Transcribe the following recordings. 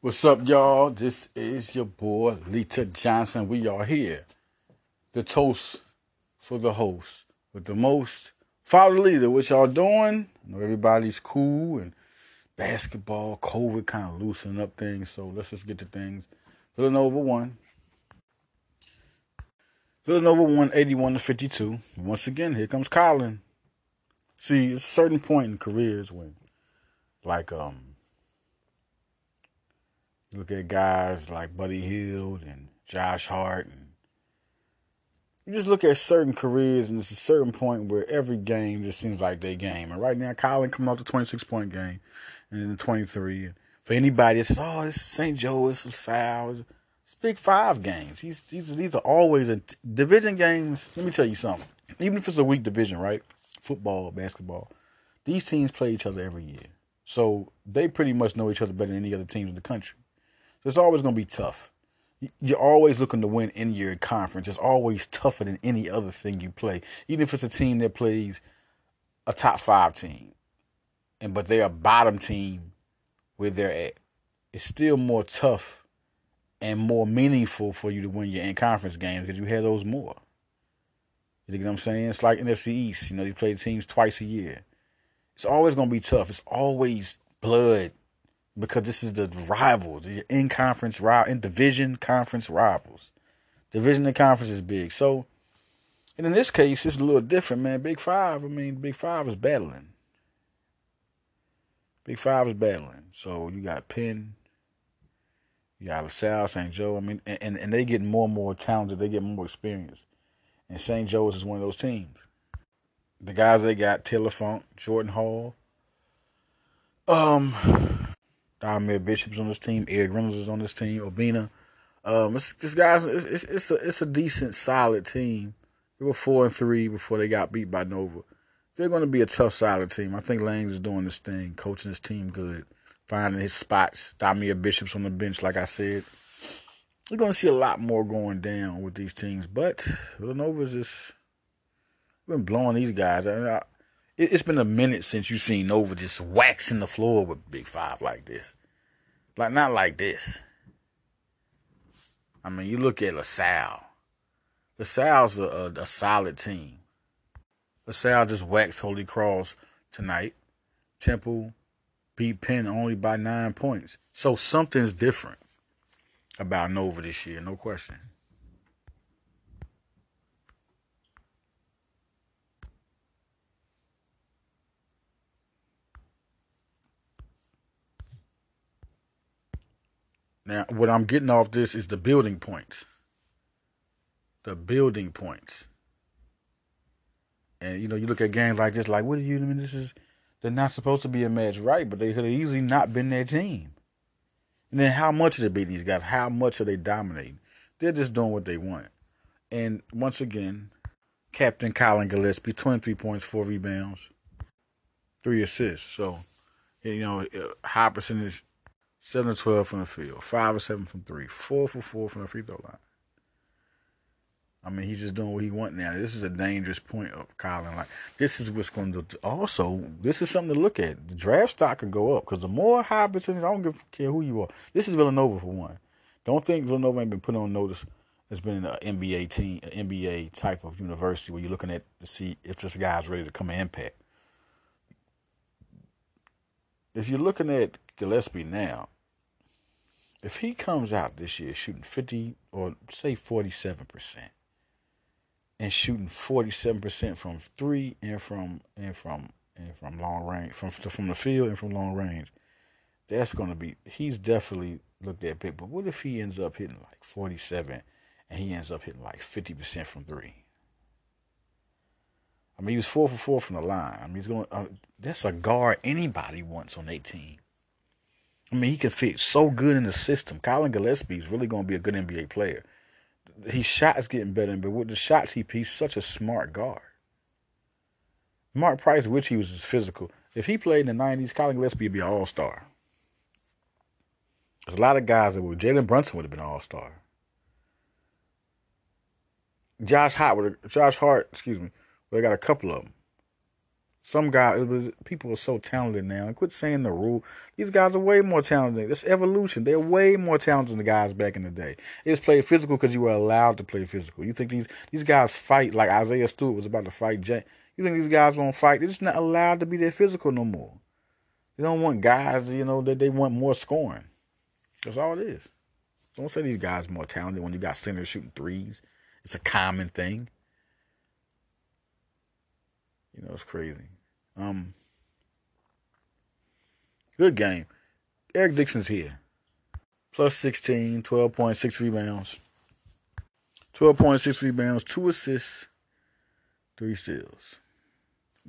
What's up, y'all? This is your boy, Leader Johnson. We are here. The toast for the host with the most. Follow the leader. What y'all doing? I know everybody's cool and basketball, COVID kind of loosening up things. So let's just get to things. Villanova won. Villanova won 81 to 52. Once again, here comes Collin. See, a certain point in careers when, like, um, look at guys like Buddy Hield and Josh Hart, and you just look at certain careers, and it's a certain point where every game just seems like they game. And right now, Collin coming off the 26 point game, and then the 23. And for anybody that says, "Oh, this is St. Joe, this is Sal," it's Big Five games. These these these are always a division games. Let me tell you something. Even if it's a weak division, right? Football, basketball, these teams play each other every year, so they pretty much know each other better than any other teams in the country. It's always going to be tough. You're always looking to win in your conference. It's always tougher than any other thing you play, even if it's a team that plays a top five team, and but they're a bottom team where they're at. It's still more tough and more meaningful for you to win your in conference games because you have those more. You know what I'm saying? It's like NFC East. You know, you play teams twice a year. It's always going to be tough. It's always blood because this is the rivals, the in conference rival, in division conference rivals. Division and conference is big. So, and in this case, it's a little different, man. Big Five, I mean, Big Five is battling. Big Five is battling. So you got Penn, you got LaSalle, St. Joe. I mean, and, and they get more and more talented. They get more experience. And St. Joe's is one of those teams. The guys they got, Taylor Funk, Jordan Hall, um, Dahmir Bishop's on this team. Erik Reynolds is on this team. Obinna. Um, it's just guys. It's, it's, it's a it's a decent, solid team. They were four and three before they got beat by Nova. They're going to be a tough, solid team. I think Lange is doing this thing, coaching his team good, finding his spots. Dahmir Bishop's on the bench, like I said. We're going to see a lot more going down with these teams, but Villanova's just been blowing these guys. I I, it, has been a minute since you've seen Nova just waxing the floor with Big Five like this. Like, not like this. I mean, you look at LaSalle. LaSalle's a, a, a solid team. LaSalle just waxed Holy Cross tonight. Temple beat Penn only by nine points. So something's different about Nova this year, no question. Now, what I'm getting off this is the building points. The building points. And you know, you look at games like this, like, what do you I mean? This is they're not supposed to be a match, right? But they could have easily not been their team. And then how much are they beating these guys? How much are they dominating? They're just doing what they want. And once again, Captain Collin Gillespie, 23 points, four rebounds, three assists. So, you know, uh, high percentage Seven to twelve from the field, five or seven from three, four for four from the free throw line. I mean, he's just doing what he wants now. This is a dangerous point of Collin. Like this is what's going to also. This is something to look at. The draft stock could go up because the more high percentage, I don't give, care who you are. This is Villanova for one. Don't think Villanova ain't been put on notice. It's been an NBA team, an NBA type of university where you're looking at to see if this guy's ready to come impact. If you're looking at Gillespie now, if he comes out this year shooting 50 or say 47% and shooting 47% from 3 and from and from and from long range from from the field and from long range that's going to be he's definitely looked at big but what if he ends up hitting like 47 and he ends up hitting like 50% from 3 I mean, he was four for four from the line. I mean, he's going. Uh, that's a guard anybody wants on 18. I mean, he can fit so good in the system. Collin Gillespie is really going to be a good NBA player. His shot is getting better, but with the shots he he's such a smart guard. Mark Price, which he was physical. If he played in the 90s, Collin Gillespie would be an all star. There's a lot of guys that would. Jalen Brunson would have been an all star. Josh Hart would Josh Hart, excuse me, they got a couple of them. Some guys, was, people are so talented now. Quit saying the rule. These guys are way more talented. It's evolution. They're way more talented than the guys back in the day. It's played physical because you were allowed to play physical. You think these these guys fight like Isaiah Stewart was about to fight Jay? You think these guys won't fight? They're just not allowed to be that physical no more. They don't want guys, you know, that they want more scoring. That's all it is. Don't say these guys more talented when you got centers shooting threes. It's a common thing. You know, it's crazy. Um, good game. Eric Dixon's here. Plus 16, 12.6 rebounds. 12.6 rebounds, two assists, three steals.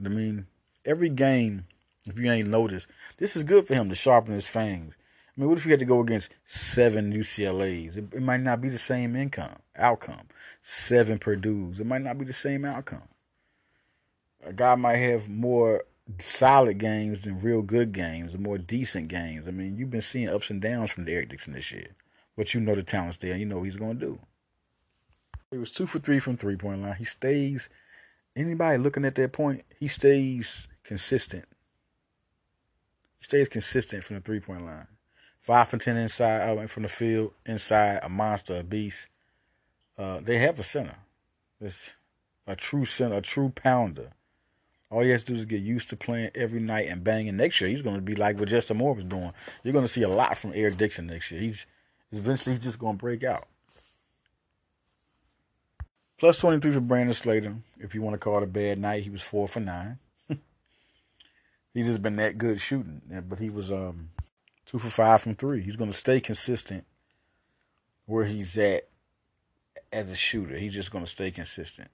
I mean, every game, if you ain't noticed, this is good for him to sharpen his fangs. I mean, what if you had to go against seven UCLA's? It, it might not be the same income outcome. Seven Purdue's, it might not be the same outcome a guy might have more solid games than real good games, more decent games. I mean, you've been seeing ups and downs from Derek Dixon this year, but you know the talent's there. You know what he's going to do. He was two for three from three point line. He stays. Anybody looking at that point, he stays consistent. He stays consistent from the three point line. Five for ten inside, uh, from the field, inside, a monster, a beast. Uh, they have a center. It's a true center, a true pounder. All he has to do is get used to playing every night and banging. Next year, he's going to be like what Justin Moore was doing. You're going to see a lot from Eric Dixon next year. He's eventually he's just going to break out. Plus 23 for Brandon Slater. If you want to call it a bad night, he was four for nine. he's just been that good shooting, but he was um, two for five from three. He's going to stay consistent where he's at as a shooter. He's just going to stay consistent.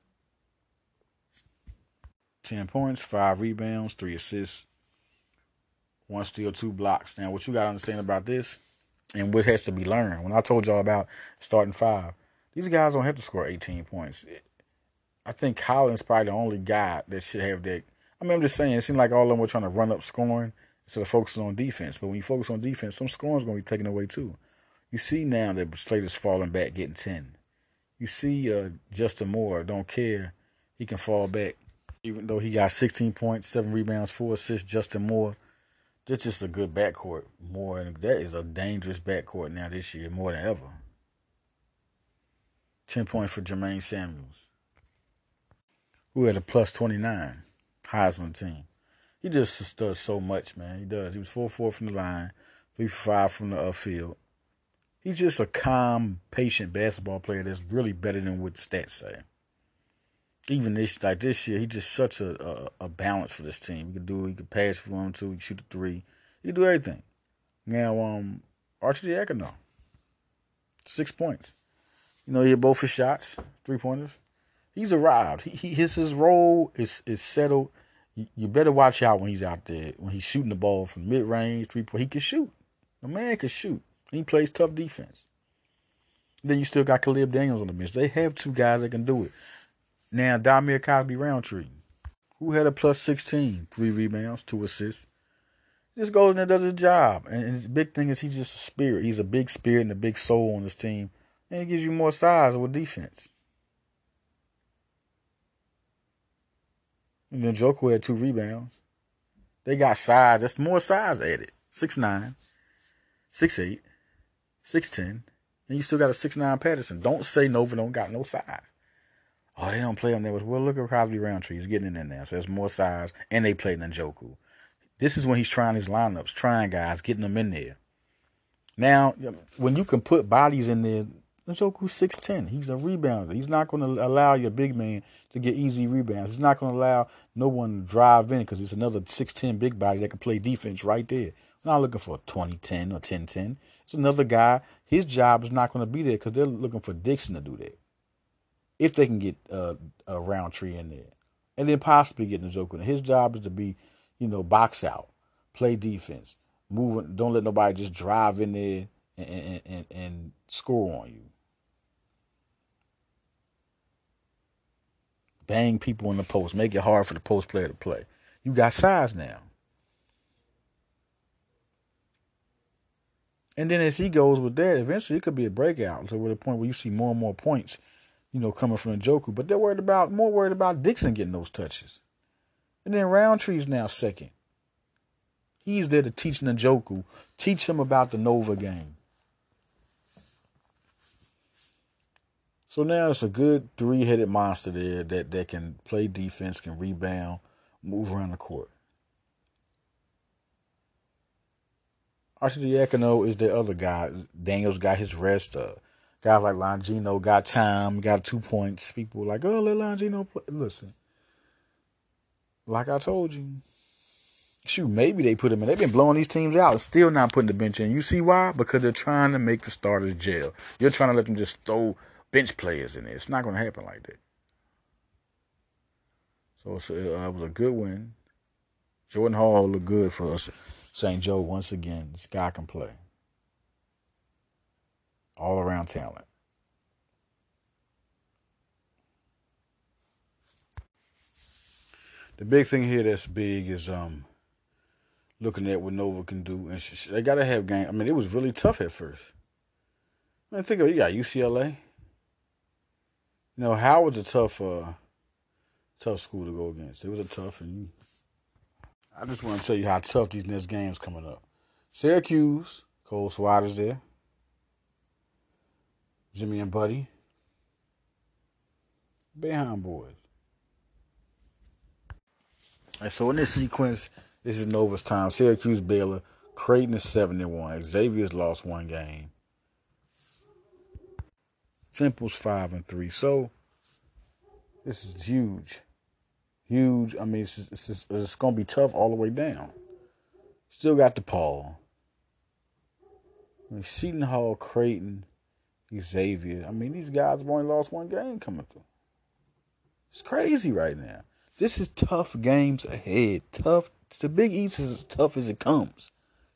10 points, 5 rebounds, 3 assists, 1 steal, 2 blocks. Now, what you got to understand about this and what has to be learned, when I told y'all about starting 5, these guys don't have to score 18 points. I think Collins probably the only guy that should have that. I mean, I'm just saying, it seemed like all of them were trying to run up scoring instead of focusing on defense. But when you focus on defense, some scoring is going to be taken away too. You see now that Slater's falling back, getting 10. You see uh, Justin Moore don't care. He can fall back even though he got 16 points, seven rebounds, four assists, Justin Moore. That's just a good backcourt. More and that is a dangerous backcourt now this year, more than ever. 10 points for Jermaine Samuels, who had a plus 29 Heisman team. He just does so much, man. He does. He was 4 4 from the line, 3 5 from the field. He's just a calm, patient basketball player that's really better than what the stats say even this like this year, he just such a, a, a balance for this team. He can do he can pass for him too, he can shoot the three, he can do everything. Now, um, Arcidiacono, six points. You know, he hit both his shots, three pointers. He's arrived. He, he his his role is is settled. You, you, better watch out when he's out there when he's shooting the ball from mid range, three point. He can shoot. The man can shoot. He plays tough defense. Then you still got Caleb Daniels on the bench. They have two guys that can do it. Now, Dhamir Cosby Roundtree, who had a plus 16, three rebounds, two assists. Just goes in and does his job. And his big thing is he's just a spirit. He's a big spirit and a big soul on this team. And he gives you more size with defense. And then Njoku had two rebounds. They got size. That's more size added. 6'9, 6'8, 6'10. And you still got a 6'9 Patterson. Don't say Nova don't got no size. Oh, they don't play on there. Well, look at Cosby Roundtree. He's getting in there now. So there's more size. And they play Njoku. This is when he's trying his lineups, trying guys, getting them in there. Now, when you can put bodies in there, Njoku's 6'10. He's a rebounder. He's not going to allow your big man to get easy rebounds. He's not going to allow no one to drive in because it's another 6'10 big body that can play defense right there. We're not looking for 2010 or 1010. It's another guy. His job is not going to be there because they're looking for Dixon to do that if they can get uh, a Roundtree in there, and then possibly get Njoku. His job is to be, you know, box out, play defense, moving. Don't let nobody just drive in there and, and, and, and score on you. Bang people in the post, make it hard for the post player to play. You got size now. And then as he goes with that, eventually it could be a breakout. With a point where you see more and more points you know, coming from Njoku. But they're worried about more worried about Dixon getting those touches. And then Roundtree's now second. He's there to teach Njoku, teach him about the Nova game. So now it's a good three-headed monster there that, that can play defense, can rebound, move around the court. Arcidiacono is the other guy. Daniels got his rest. Uh, guys like Longino got time, got two points. People were like, oh, let Longino play. Listen, like I told you, shoot, maybe they put him in. They've been blowing these teams out, still not putting the bench in. You see why? Because they're trying to make the starters jail. You're trying to let them just throw bench players in there. It's not going to happen like that. So uh, it was a good win. Jordan Hall looked good for us. St. Joe once again. This guy can play. All around talent. The big thing here that's big is um looking at what Nova can do, and they got to have game. I mean, it was really tough at first. I mean, think of it, you got UCLA. You know, Howard's a tough, uh, tough school to go against. It was a tough, and I just want to tell you how tough these next games coming up. Syracuse, Cole Swider's there. Jimmy and Buddy. Boeheim boys. And so in this sequence, this is Nova's time. Syracuse, Baylor. Creighton is 71. Xavier's lost one game. Temple's 5 and 3. So this is huge. Huge. I mean, it's, it's, it's going to be tough all the way down. Still got DePaul. I mean, Seton Hall, Creighton, Xavier. I mean, these guys have only lost one game coming through. It's crazy right now. This is tough games ahead. Tough. The Big East is as tough as it comes.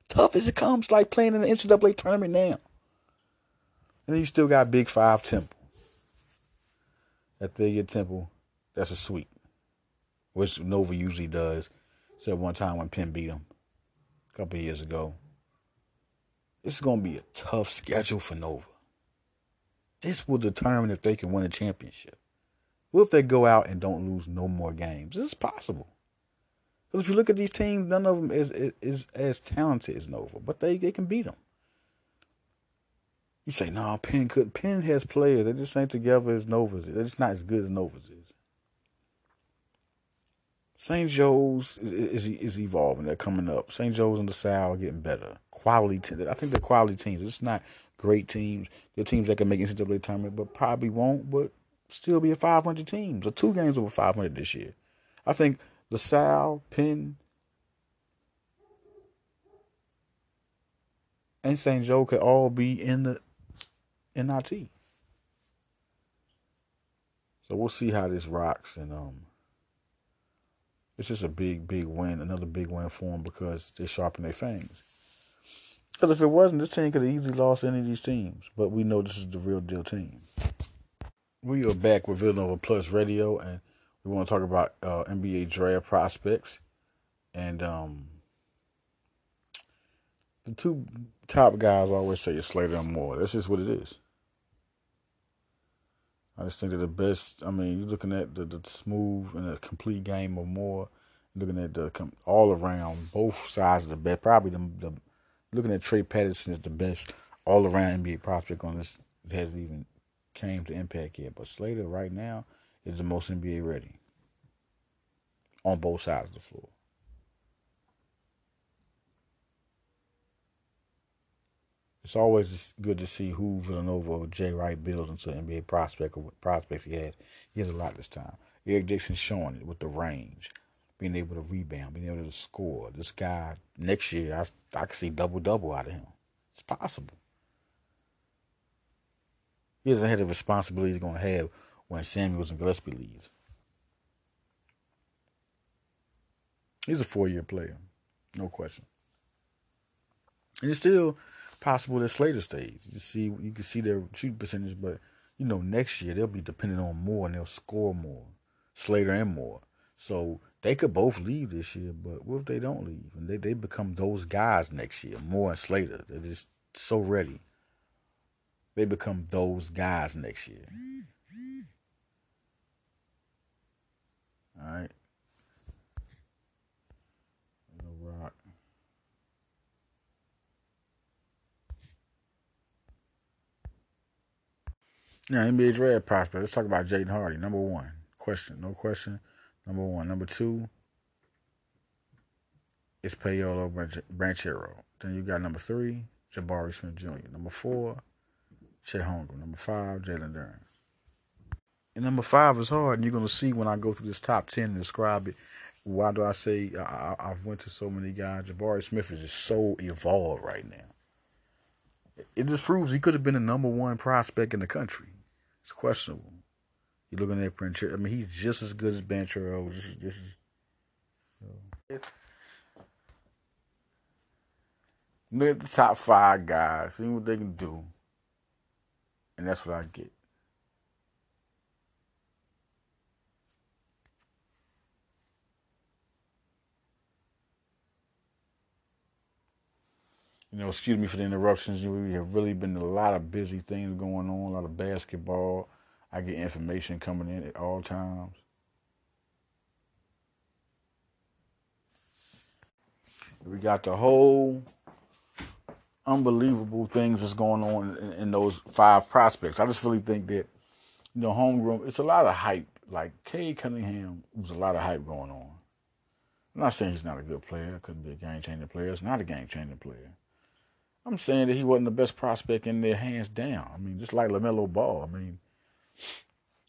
Tough as it comes, like playing in the NCAA tournament now. And then you still got Big Five Temple. At the Temple, that's a sweep, which Nova usually does. Said one time when Penn beat them a couple years ago. This is going to be a tough schedule for Nova. This will determine if they can win a championship. What if they go out and don't lose no more games? This is possible. Because if you look at these teams, none of them is, is, is as talented as Nova, but they, they can beat them. You say, no, Penn could. Penn has players. They just ain't together as Nova's. They're just not as good as Nova's is. St. Joe's is, is, is evolving. They're coming up. St. Joe's and LaSalle are getting better. Quality. Te- I think they're quality teams. It's not great teams. They're teams that can make NCAA tournament, but probably won't. But still be a 500 teams or two games over 500 this year. I think LaSalle, Penn, and St. Joe could all be in the NIT. So we'll see how this rocks, and um, it's just a big, big win, another big win for them because they sharpen their fangs. Because if it wasn't, this team could have easily lost any of these teams. But we know this is the real deal team. We are back with Villanova Plus Radio, and we want to talk about uh, NBA draft prospects. And um, the two top guys always say it's Slater and Moore. That's just what it is. I just think they're the best. I mean, you're looking at the, the smooth and the complete game of Moore. Looking at the all around, both sides of the best. Probably the, the looking at Trey Patterson is the best all around NBA prospect on this hasn't even came to impact yet. But Slater right now is the most NBA ready on both sides of the floor. It's always good to see who Villanova or Jay Wright builds into an NBA prospect or what prospects he has. He has a lot this time. Eric Dixon showing it with the range, being able to rebound, being able to score. This guy next year, I I can see double double out of him. It's possible. He doesn't have the responsibility he's going to have when Samuels and Gillespie leaves. He's a four-year player, no question. And it's still possible that Slater stays. You see, you can see their shooting percentage, but you know next year they'll be dependent on more and they'll score more, Slater and Moore. So they could both leave this year, but what if they don't leave and they they become those guys next year, Moore and Slater? They're just so ready they become those guys next year. All right. Yeah, NBA draft prospect. Let's talk about Jaden Hardy. Number one. Question. No question. Number one. Number two. It's Paolo Banchero. Then you got number three, Jabari Smith Jr. Number four, Chet Holmgren. Number five, Jalen Duren. And number five is hard, and you're gonna see when I go through this top ten and describe it. Why do I say I, have went to so many guys? Jabari Smith is just so evolved right now. It just proves he could have been the number one prospect in the country. It's questionable. You're looking at Prince. I mean, he's just as good as Banchero. This is this is. Look at the top five guys, see what they can do, and that's what I get. You know, excuse me for the interruptions. We have really been a lot of busy things going on, a lot of basketball. I get information coming in at all times. We got the whole unbelievable things that's going on in, in, those five prospects. I just really think that, you know, Holmgren, it's a lot of hype. Like Cade Cunningham was a lot of hype going on. I'm not saying he's not a good player, couldn't be a game changing player. It's not a game changing player. I'm saying that he wasn't the best prospect in their hands down. I mean, just like LaMelo Ball. I mean,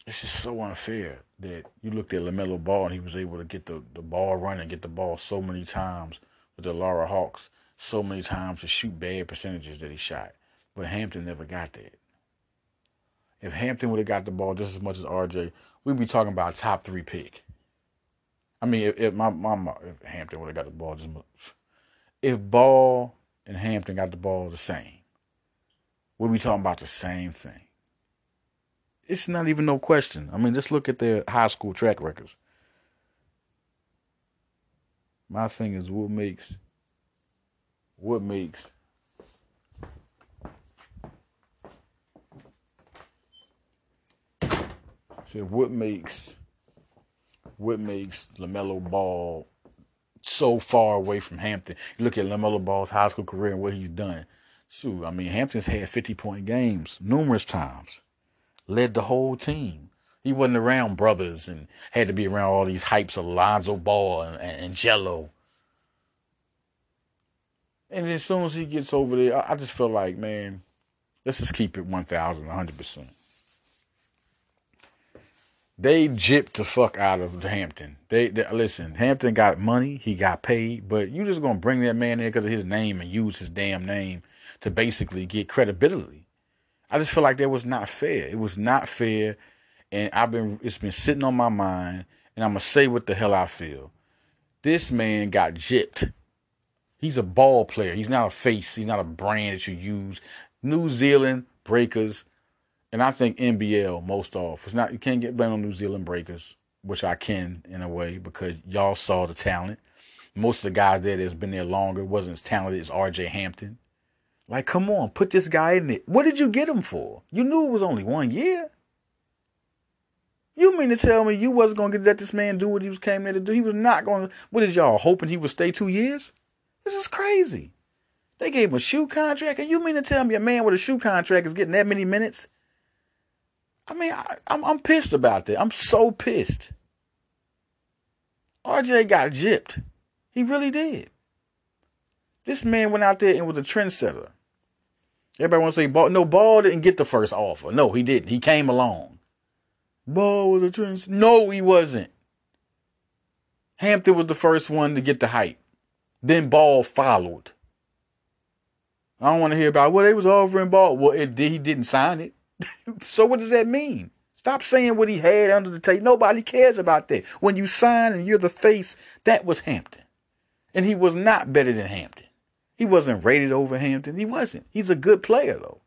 it's just so unfair that you looked at LaMelo Ball and he was able to get the, the ball running, get the ball so many times with the Illawarra Hawks so many times to shoot bad percentages that he shot. But Hampton never got that. If Hampton would have got the ball just as much as RJ, we'd be talking about a top three pick. I mean, if, if my if Hampton would have got the ball just much, if Ball and Hampton got the ball the same, we'd be talking about the same thing. It's not even no question. I mean, just look at their high school track records. My thing is, what makes what makes so what makes what makes LaMelo Ball so far away from Hampton? You look at LaMelo Ball's high school career and what he's done. Shoot, I mean, Hampton's had 50 point games numerous times, led the whole team. He wasn't around brothers and had to be around all these hypes of Lonzo Ball and, and, and Gelo and as soon as he gets over there, I, just feel like, man, let's just keep it 1,000, 100%. They gypped the fuck out of Hampton. They, they, listen. Hampton got money, he got paid, but you just gonna bring that man in because of his name and use his damn name to basically get credibility. I just feel like that was not fair. It was not fair, and I've been it's been sitting on my mind, and I'm gonna say what the hell I feel. This man got gypped He's a ball player. He's not a face. He's not a brand that you use. New Zealand Breakers, and I think NBL most off. It's not you can't get blamed on New Zealand Breakers, which I can in a way because y'all saw the talent. Most of the guys there that's been there longer wasn't as talented as R.J. Hampton. Like, come on, put this guy in it. What did you get him for? You knew it was only one year. You mean to tell me you wasn't gonna let this man do what he was came there to do? He was not gonna. What is y'all hoping he would stay two years? This is crazy. They gave him a shoe contract, and you mean to tell me a man with a shoe contract is getting that many minutes? I mean, I, am I'm, I'm pissed about that. I'm so pissed. RJ got gypped. He really did. This man went out there and was a trendsetter. Everybody wants to say Ball. No, Ball didn't get the first offer. No, he didn't. He came along. Ball was a trendsetter. No, he wasn't. Hampton was the first one to get the hype. Then Ball followed. I don't want to hear about well, they was offering Ball. Well, it, he didn't sign it. So what does that mean? Stop saying what he had under the table. Nobody cares about that. When you sign and you're the face, that was Hampton. And he was not better than Hampton. He wasn't rated over Hampton. He wasn't. He's a good player, though.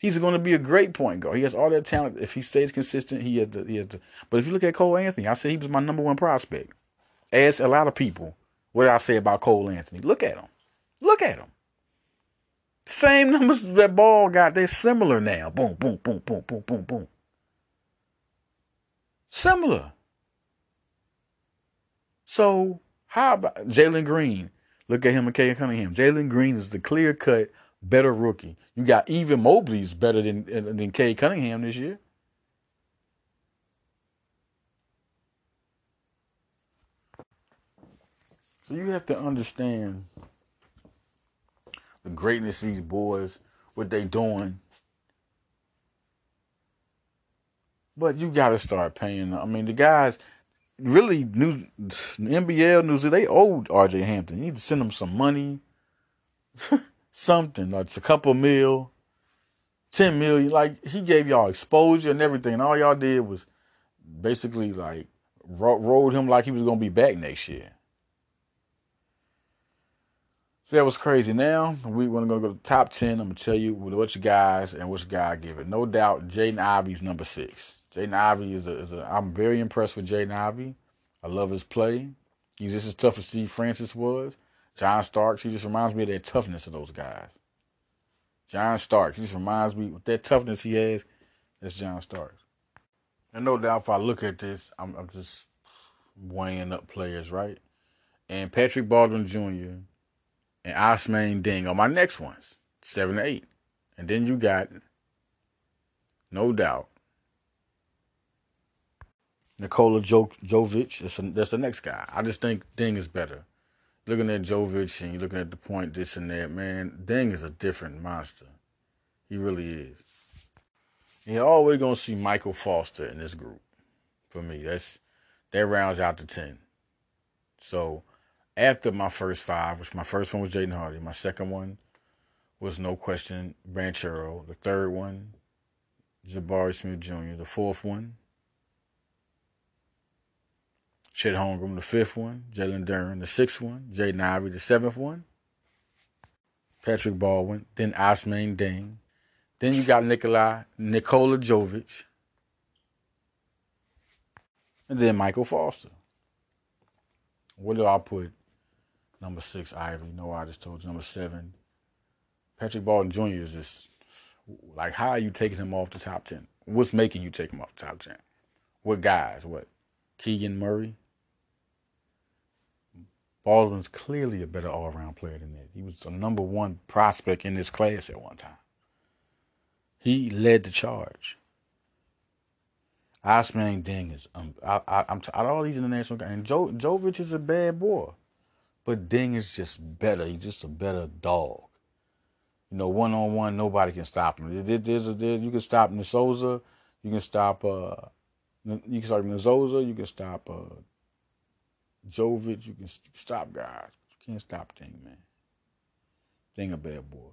He's going to be a great point guard. He has all that talent. If he stays consistent, he has the, he has the. But if you look at Cole Anthony, I said he was my number one prospect. As a lot of people what I say about Cole Anthony? Look at him. Look at him. Same numbers that Ball got, they're similar now. Boom, boom, boom, boom, boom, boom, boom. Similar. So how about Jalen Green? Look at him and Cade Cunningham. Jalen Green is the clear cut better rookie. You got even Mobley's better than than Cade Cunningham this year. So you have to understand the greatness these boys, what they doing. But you got to start paying. I mean, the guys really, New NBL news they owed RJ Hampton. You need to send them some money, something like a couple mil, ten million. Like he gave y'all exposure and everything. And all y'all did was basically like ro- rode him like he was gonna be back next year. So that was crazy. Now we want to go to the top ten. I'm gonna tell you what you guys and which guy I give it. No doubt, Jaden Ivey's number six. Jaden Ivey is a, is a. I'm very impressed with Jaden Ivey. I love his play. He's just as tough as Steve Francis was. John Starks, he just reminds me of that toughness of those guys. John Starks, he just reminds me with that toughness he has. That's John Starks. And no doubt, if I look at this, I'm, I'm just weighing up players, right? And Patrick Baldwin Jr. and Ousmane Dieng are my next ones, seven to eight. And then you got, no doubt, Nikola Jovic. That's, a, that's the next guy. I just think Dieng is better. Looking at Jovic and you're looking at the point, this and that, man, Dieng is a different monster. He really is. you're always gonna see Michael Foster in this group. For me, that's that rounds out to ten. So after my first five, which my first one was Jaden Hardy, my second one was no question Banchero. The third one, Jabari Smith Jr. The fourth one, Chet Holmgren, the fifth one. Jalen Duren, the sixth one. Jaden Ivey, the seventh one. Patrick Baldwin. Then Ousmane Dieng. Then you got Nikolai, Nikola Jovic. And then Michael Foster. What do I put? Number six, Ivey. No, I just told you. Number seven, Patrick Baldwin Jr. is just like, how are you taking him off the top 10? What's making you take him off the top 10? What guys? What? Keegan Murray? Baldwin's clearly a better all around player than that. He was a number one prospect in this class at one time. He led the charge. Ousmane Dieng is um, I, I, am out of all these international guys, and jo, Jovic is a bad boy, but Dieng is just better. He's just a better dog. You know, one on one, nobody can stop him. There's a, you can stop Nazoza, you can stop uh, you can stop Nazoza, you can stop uh, Jovic, you can stop guys. You can't stop Dieng, man. Dieng a bad boy.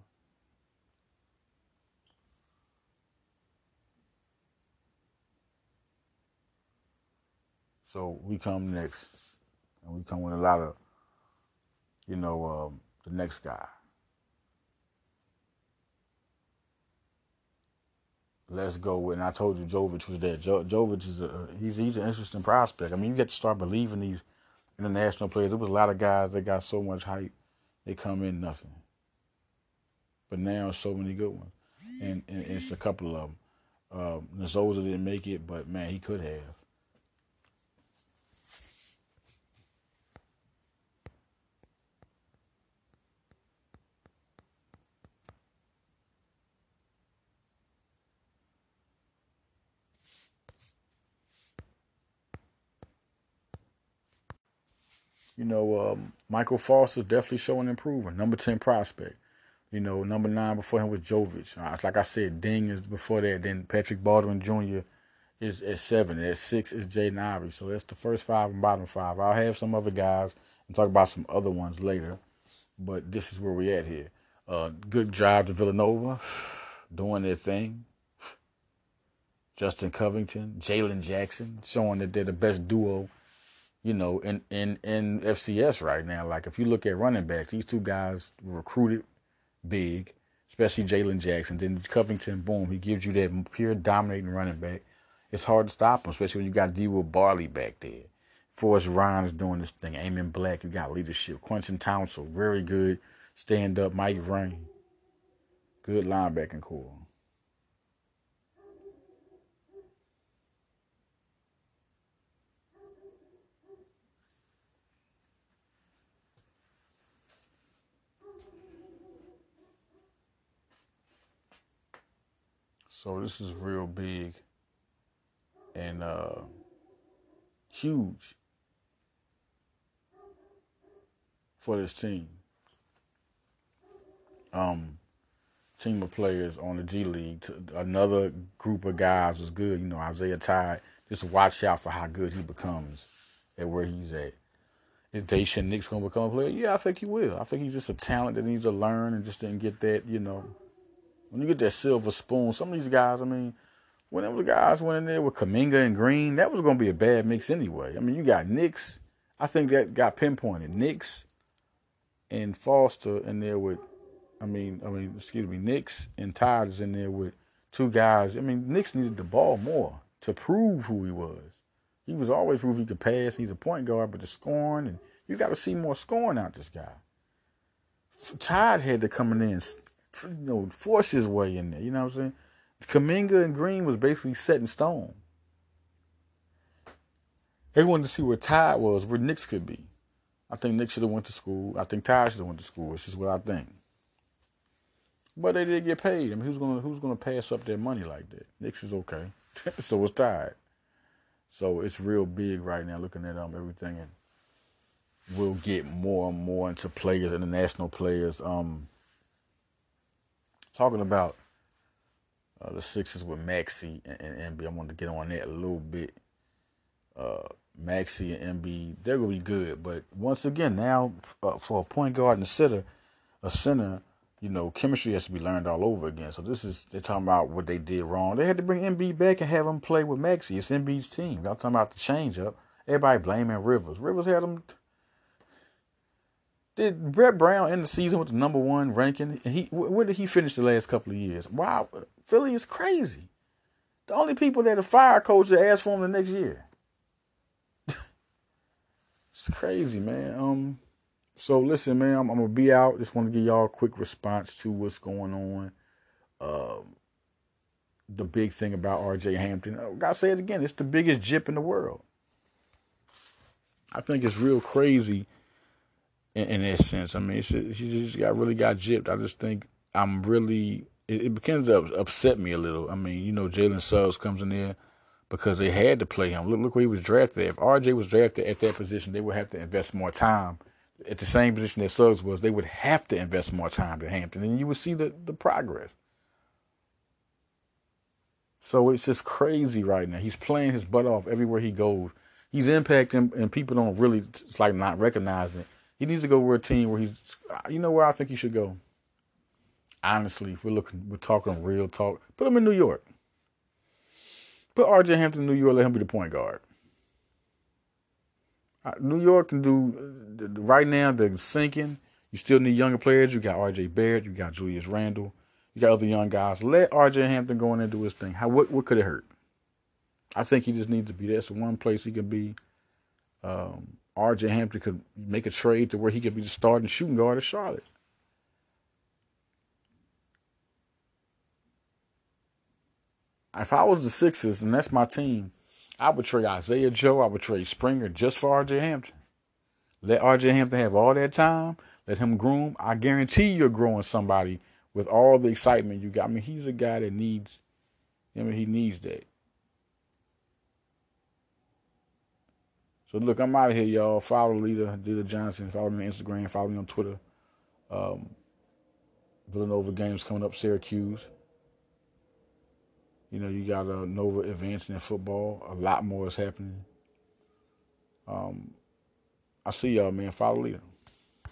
So we come next, and we come with a lot of, you know, um, the next guy. Let's go with, and I told you Jovic was there. Jo- Jovic is a he's he's an interesting prospect. I mean, you get to start believing these international players. There was a lot of guys that got so much hype, they come in nothing. But now so many good ones, and, and it's a couple of them. Um, didn't make it, but man, he could have. You know, um, Michael Foster's definitely showing improvement. Number 10 prospect. You know, number nine before him was Jovic. Uh, like I said, Dieng is before that. Then Patrick Baldwin Jr. is at seven. At six is Jaden Ivey. So that's the first five and bottom five. I'll have some other guys and talk about some other ones later. But this is where we at here. Uh, good job to Villanova, doing their thing. Justin Covington, Jalen Jackson, showing that they're the best duo you know, in, in, in FCS right now. Like if you look at running backs, these two guys recruited big, especially Jalen Jackson. Then Covington, boom, he gives you that pure dominating running back. It's hard to stop him, especially when you got D. Barley back there. Forrest Rhyne is doing this thing. Amon Black, you got leadership. Quentin Townsend, very good. Stand up. Mike Rain, good linebacking core. So this is real big and uh, huge for this team. Um, team of players on the G League. Another group of guys is good. You know, Isaiah Todd. Just watch out for how good he becomes at where he's at. Is Daishen Nix to become a player? Yeah, I think he will. I think he's just a talent that needs to learn and just didn't get that, you know. When you get that silver spoon, some of these guys, I mean, when them guys went in there with Kuminga and Green, that was going to be a bad mix anyway. I mean, you got Nix. I think that got pinpointed. Nix and Foster in there with, I mean, I mean, excuse me, Nix and Todd is in there with two guys. I mean, Nix needed the ball more to prove who he was. He was always proof he could pass. He's a point guard, but the scoring and you got to see more scoring out this guy. Todd had to come in and you know force his way in there. You know what I'm saying? Kuminga and Green was basically set in stone. They wanted to see where Todd was, where Nix could be. I think Nix should have went to school. I think Todd should have went to school. This is what I think. But they did get paid. I mean, who's gonna who's gonna pass up their money like that? Nix is okay. so it's Todd. So it's real big right now. Looking at um everything, and we'll get more and more into players, international players. Um, talking about uh, the Sixers with Maxey and, and. I wanted to get on that a little bit. Uh, Maxey and Embiid, they're gonna be good, but once again, now uh, for a point guard and a center, a center, you know, chemistry has to be learned all over again. So this is they're talking about what they did wrong. They had to bring Embiid back and have him play with Maxey. It's Embiid's team. I'm talking about the change up. Everybody blaming Rivers. Rivers had him. Did Brett Brown end the season with the number one ranking? And he where did he finish the last couple of years? Wow, Philly is crazy. The only people that are fire coach asked for him the next year. it's crazy, man. Um, so listen, man, I'm, I'm, gonna be out. Just want to give y'all a quick response to what's going on. Um, the big thing about R.J. Hampton, I gotta say it again. It's the biggest jip in the world. I think it's real crazy in, in that sense. I mean, she just got really got gypped. I just think I'm really it, it begins to upset me a little. I mean, you know, Jalen Suggs comes in there because they had to play him. Look, look where he was drafted. If RJ was drafted at that position, they would have to invest more time. At the same position that Suggs was, they would have to invest more time to Hampton, and you would see the, the progress. So it's just crazy right now. He's playing his butt off everywhere he goes. He's impacting, and people don't really, it's like not recognizing it. He needs to go with a team where he's, you know where I think he should go? honestly, if we're looking, we're talking real talk. Put him in New York. Put R.J. Hampton in New York. Let him be the point guard. Uh, New York can do right now. They're sinking. You still need younger players. You got R.J. Barrett. You got Julius Randle. You got other young guys. Let R.J. Hampton go in and do his thing. How what what could it hurt? I think he just needs to be there. So one place he can be. Um, R.J. Hampton could make a trade to where he could be the starting shooting guard of Charlotte. if I was the Sixers and that's my team, I would trade Isaiah Joe. I would trade Springer just for RJ Hampton. Let RJ Hampton have all that time. Let him groom. I guarantee you're growing somebody with all the excitement you got. I mean, he's a guy that needs. I mean, he needs that. So look, I'm out of here, y'all. Follow leader Dita Johnson. Follow me on Instagram. Follow me on Twitter. Um, Villanova games coming up. Syracuse. You know, you got a Nova advancing in football. A lot more is happening. Um, I see y'all, man. Follow leader.